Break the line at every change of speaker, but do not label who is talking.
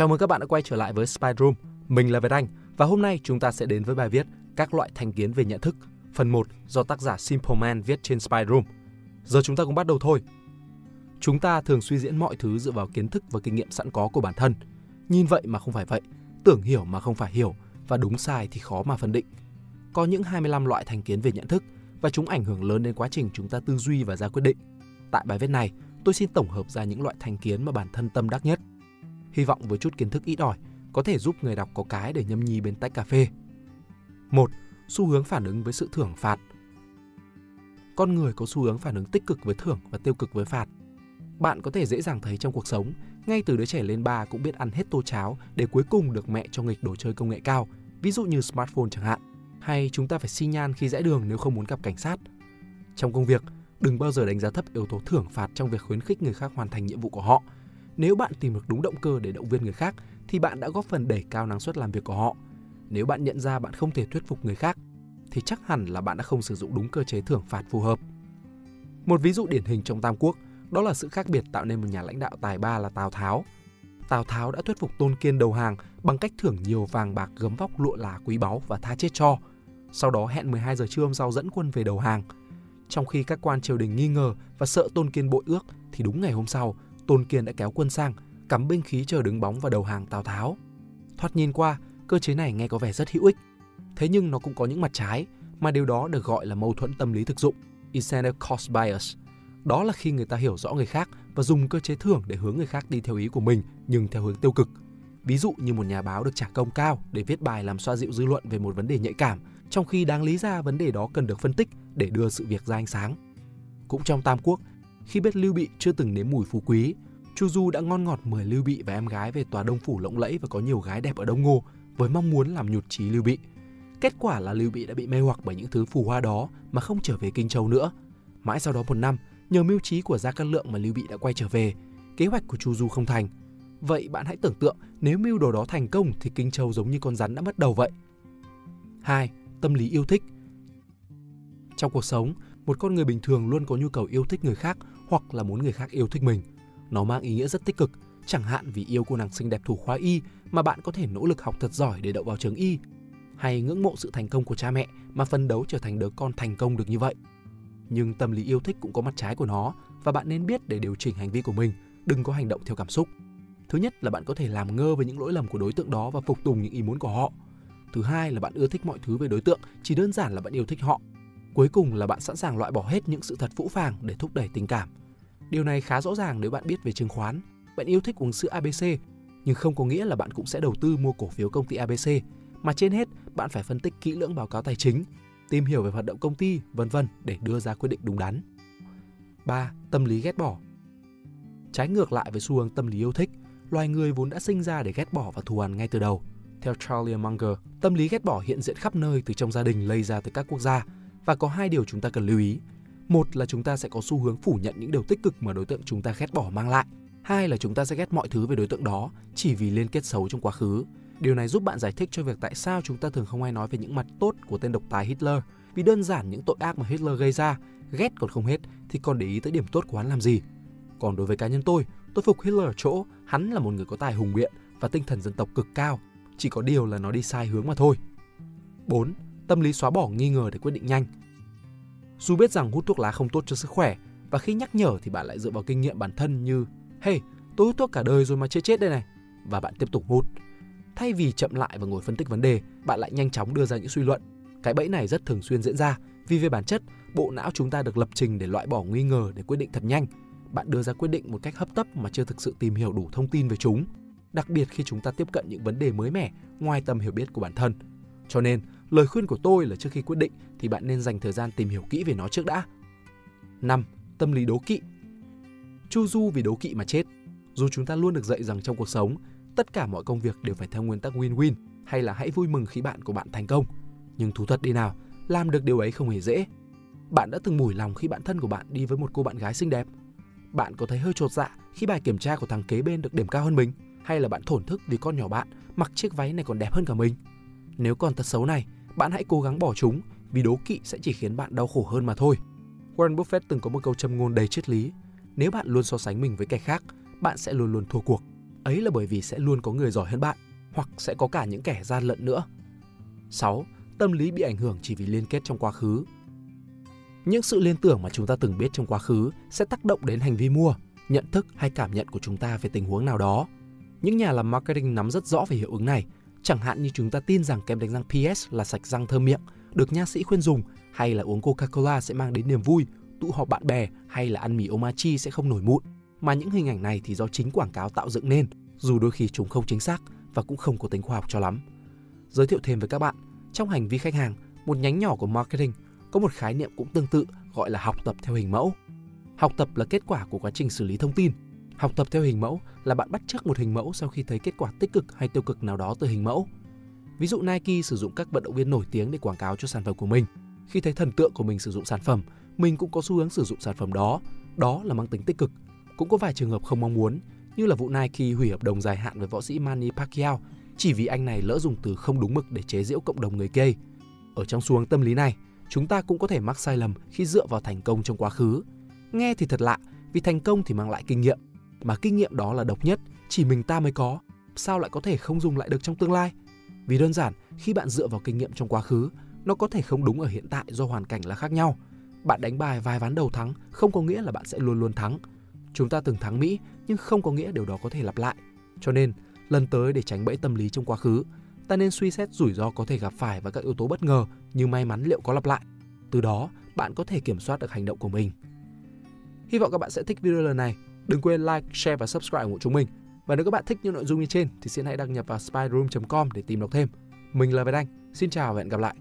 Chào mừng các bạn đã quay trở lại với Spy Room. Mình là Việt Anh và hôm nay chúng ta sẽ đến với bài viết Các loại thành kiến về nhận thức, phần 1 do tác giả Simple Man viết trên Spy Room. Giờ chúng ta cùng bắt đầu thôi. Chúng ta thường suy diễn mọi thứ dựa vào kiến thức và kinh nghiệm sẵn có của bản thân. Nhìn vậy mà không phải vậy, tưởng hiểu mà không phải hiểu và đúng sai thì khó mà phân định. Có những 25 loại thành kiến về nhận thức và chúng ảnh hưởng lớn đến quá trình chúng ta tư duy và ra quyết định. Tại bài viết này, tôi xin tổng hợp ra những loại thành kiến mà bản thân tâm đắc nhất. Hy vọng với chút kiến thức ít ỏi có thể giúp người đọc có cái để nhâm nhi bên tách cà phê. 1. Xu hướng phản ứng với sự thưởng phạt. Con người có xu hướng phản ứng tích cực với thưởng và tiêu cực với phạt. Bạn có thể dễ dàng thấy trong cuộc sống, ngay từ đứa trẻ lên ba cũng biết ăn hết tô cháo để cuối cùng được mẹ cho nghịch đồ chơi công nghệ cao, ví dụ như smartphone chẳng hạn. Hay chúng ta phải xi nhan khi rẽ đường nếu không muốn gặp cảnh sát. Trong công việc, đừng bao giờ đánh giá thấp yếu tố thưởng phạt trong việc khuyến khích người khác hoàn thành nhiệm vụ của họ. Nếu bạn tìm được đúng động cơ để động viên người khác thì bạn đã góp phần đẩy cao năng suất làm việc của họ. Nếu bạn nhận ra bạn không thể thuyết phục người khác thì chắc hẳn là bạn đã không sử dụng đúng cơ chế thưởng phạt phù hợp. Một ví dụ điển hình trong Tam Quốc đó là sự khác biệt tạo nên một nhà lãnh đạo tài ba là Tào Tháo. Tào Tháo đã thuyết phục Tôn Kiên đầu hàng bằng cách thưởng nhiều vàng bạc gấm vóc lụa là quý báu và tha chết cho. Sau đó hẹn 12 giờ trưa hôm sau dẫn quân về đầu hàng – trong khi các quan triều đình nghi ngờ và sợ Tôn Kiên bội ước thì đúng ngày hôm sau, Tôn Kiên đã kéo quân sang, cắm binh khí chờ đứng bóng vào đầu hàng Tào Tháo. Thoạt nhìn qua, cơ chế này nghe có vẻ rất hữu ích. Thế nhưng nó cũng có những mặt trái, mà điều đó được gọi là mâu thuẫn tâm lý thực dụng, incentive cost bias. Đó là khi người ta hiểu rõ người khác và dùng cơ chế thưởng để hướng người khác đi theo ý của mình nhưng theo hướng tiêu cực. Ví dụ như một nhà báo được trả công cao để viết bài làm xoa dịu dư luận về một vấn đề nhạy cảm, trong khi đáng lý ra vấn đề đó cần được phân tích để đưa sự việc ra ánh sáng. Cũng trong Tam Quốc, khi biết Lưu Bị chưa từng nếm mùi phú quý, Chu Du đã ngon ngọt mời Lưu Bị và em gái về tòa Đông phủ lộng lẫy và có nhiều gái đẹp ở Đông Ngô với mong muốn làm nhụt chí Lưu Bị. Kết quả là Lưu Bị đã bị mê hoặc bởi những thứ phù hoa đó mà không trở về Kinh Châu nữa. Mãi sau đó một năm, nhờ mưu trí của Gia Cát Lượng mà Lưu Bị đã quay trở về, kế hoạch của Chu Du không thành. Vậy bạn hãy tưởng tượng nếu mưu đồ đó thành công thì Kinh Châu giống như con rắn đã mất đầu vậy. 2. Tâm lý yêu thích – trong cuộc sống, một con người bình thường luôn có nhu cầu yêu thích người khác hoặc là muốn người khác yêu thích mình. Nó mang ý nghĩa rất tích cực, chẳng hạn vì yêu cô nàng xinh đẹp thủ khoa y mà bạn có thể nỗ lực học thật giỏi để đậu vào trường y, hay ngưỡng mộ sự thành công của cha mẹ mà phấn đấu trở thành đứa con thành công được như vậy. Nhưng tâm lý yêu thích cũng có mặt trái của nó và bạn nên biết để điều chỉnh hành vi của mình, đừng có hành động theo cảm xúc. Thứ nhất là bạn có thể làm ngơ với những lỗi lầm của đối tượng đó và phục tùng những ý muốn của họ. Thứ hai là bạn ưa thích mọi thứ về đối tượng, chỉ đơn giản là bạn yêu thích họ Cuối cùng là bạn sẵn sàng loại bỏ hết những sự thật phũ phàng để thúc đẩy tình cảm. Điều này khá rõ ràng nếu bạn biết về chứng khoán. Bạn yêu thích uống sữa ABC, nhưng không có nghĩa là bạn cũng sẽ đầu tư mua cổ phiếu công ty ABC, mà trên hết bạn phải phân tích kỹ lưỡng báo cáo tài chính, tìm hiểu về hoạt động công ty, vân vân để đưa ra quyết định đúng đắn. 3. Tâm lý ghét bỏ. Trái ngược lại với xu hướng tâm lý yêu thích, loài người vốn đã sinh ra để ghét bỏ và thù hằn ngay từ đầu. Theo Charlie Munger, tâm lý ghét bỏ hiện diện khắp nơi từ trong gia đình lây ra tới các quốc gia, và có hai điều chúng ta cần lưu ý. Một là chúng ta sẽ có xu hướng phủ nhận những điều tích cực mà đối tượng chúng ta ghét bỏ mang lại. Hai là chúng ta sẽ ghét mọi thứ về đối tượng đó chỉ vì liên kết xấu trong quá khứ. Điều này giúp bạn giải thích cho việc tại sao chúng ta thường không hay nói về những mặt tốt của tên độc tài Hitler. Vì đơn giản những tội ác mà Hitler gây ra, ghét còn không hết thì còn để ý tới điểm tốt của hắn làm gì. Còn đối với cá nhân tôi, tôi phục Hitler ở chỗ hắn là một người có tài hùng biện và tinh thần dân tộc cực cao. Chỉ có điều là nó đi sai hướng mà thôi. 4 tâm lý xóa bỏ nghi ngờ để quyết định nhanh. Dù biết rằng hút thuốc lá không tốt cho sức khỏe và khi nhắc nhở thì bạn lại dựa vào kinh nghiệm bản thân như Hey, tôi hút thuốc cả đời rồi mà chưa chết đây này và bạn tiếp tục hút. Thay vì chậm lại và ngồi phân tích vấn đề, bạn lại nhanh chóng đưa ra những suy luận. Cái bẫy này rất thường xuyên diễn ra vì về bản chất, bộ não chúng ta được lập trình để loại bỏ nghi ngờ để quyết định thật nhanh. Bạn đưa ra quyết định một cách hấp tấp mà chưa thực sự tìm hiểu đủ thông tin về chúng, đặc biệt khi chúng ta tiếp cận những vấn đề mới mẻ ngoài tầm hiểu biết của bản thân. Cho nên, Lời khuyên của tôi là trước khi quyết định thì bạn nên dành thời gian tìm hiểu kỹ về nó trước đã. 5. Tâm lý đố kỵ Chu du vì đố kỵ mà chết. Dù chúng ta luôn được dạy rằng trong cuộc sống, tất cả mọi công việc đều phải theo nguyên tắc win-win hay là hãy vui mừng khi bạn của bạn thành công. Nhưng thú thật đi nào, làm được điều ấy không hề dễ. Bạn đã từng mùi lòng khi bạn thân của bạn đi với một cô bạn gái xinh đẹp. Bạn có thấy hơi trột dạ khi bài kiểm tra của thằng kế bên được điểm cao hơn mình? Hay là bạn thổn thức vì con nhỏ bạn mặc chiếc váy này còn đẹp hơn cả mình? Nếu còn tật xấu này, bạn hãy cố gắng bỏ chúng vì đố kỵ sẽ chỉ khiến bạn đau khổ hơn mà thôi. Warren Buffett từng có một câu châm ngôn đầy triết lý. Nếu bạn luôn so sánh mình với kẻ khác, bạn sẽ luôn luôn thua cuộc. Ấy là bởi vì sẽ luôn có người giỏi hơn bạn hoặc sẽ có cả những kẻ gian lận nữa. 6. Tâm lý bị ảnh hưởng chỉ vì liên kết trong quá khứ. Những sự liên tưởng mà chúng ta từng biết trong quá khứ sẽ tác động đến hành vi mua, nhận thức hay cảm nhận của chúng ta về tình huống nào đó. Những nhà làm marketing nắm rất rõ về hiệu ứng này, chẳng hạn như chúng ta tin rằng kem đánh răng PS là sạch răng thơm miệng, được nha sĩ khuyên dùng, hay là uống Coca-Cola sẽ mang đến niềm vui, tụ họp bạn bè hay là ăn mì omachi sẽ không nổi mụn. Mà những hình ảnh này thì do chính quảng cáo tạo dựng nên, dù đôi khi chúng không chính xác và cũng không có tính khoa học cho lắm. Giới thiệu thêm với các bạn, trong hành vi khách hàng, một nhánh nhỏ của marketing có một khái niệm cũng tương tự gọi là học tập theo hình mẫu. Học tập là kết quả của quá trình xử lý thông tin. Học tập theo hình mẫu là bạn bắt chước một hình mẫu sau khi thấy kết quả tích cực hay tiêu cực nào đó từ hình mẫu. Ví dụ Nike sử dụng các vận động viên nổi tiếng để quảng cáo cho sản phẩm của mình. Khi thấy thần tượng của mình sử dụng sản phẩm, mình cũng có xu hướng sử dụng sản phẩm đó. Đó là mang tính tích cực. Cũng có vài trường hợp không mong muốn, như là vụ Nike hủy hợp đồng dài hạn với võ sĩ Manny Pacquiao chỉ vì anh này lỡ dùng từ không đúng mực để chế giễu cộng đồng người gay. Ở trong xu hướng tâm lý này, chúng ta cũng có thể mắc sai lầm khi dựa vào thành công trong quá khứ. Nghe thì thật lạ, vì thành công thì mang lại kinh nghiệm, mà kinh nghiệm đó là độc nhất, chỉ mình ta mới có, sao lại có thể không dùng lại được trong tương lai? Vì đơn giản, khi bạn dựa vào kinh nghiệm trong quá khứ, nó có thể không đúng ở hiện tại do hoàn cảnh là khác nhau. Bạn đánh bài vài ván đầu thắng không có nghĩa là bạn sẽ luôn luôn thắng. Chúng ta từng thắng Mỹ nhưng không có nghĩa điều đó có thể lặp lại. Cho nên, lần tới để tránh bẫy tâm lý trong quá khứ, ta nên suy xét rủi ro có thể gặp phải và các yếu tố bất ngờ như may mắn liệu có lặp lại. Từ đó, bạn có thể kiểm soát được hành động của mình. Hy vọng các bạn sẽ thích video lần này. Đừng quên like, share và subscribe ủng hộ chúng mình. Và nếu các bạn thích những nội dung như trên thì xin hãy đăng nhập vào spyroom.com để tìm đọc thêm. Mình là Việt Anh. Xin chào và hẹn gặp lại.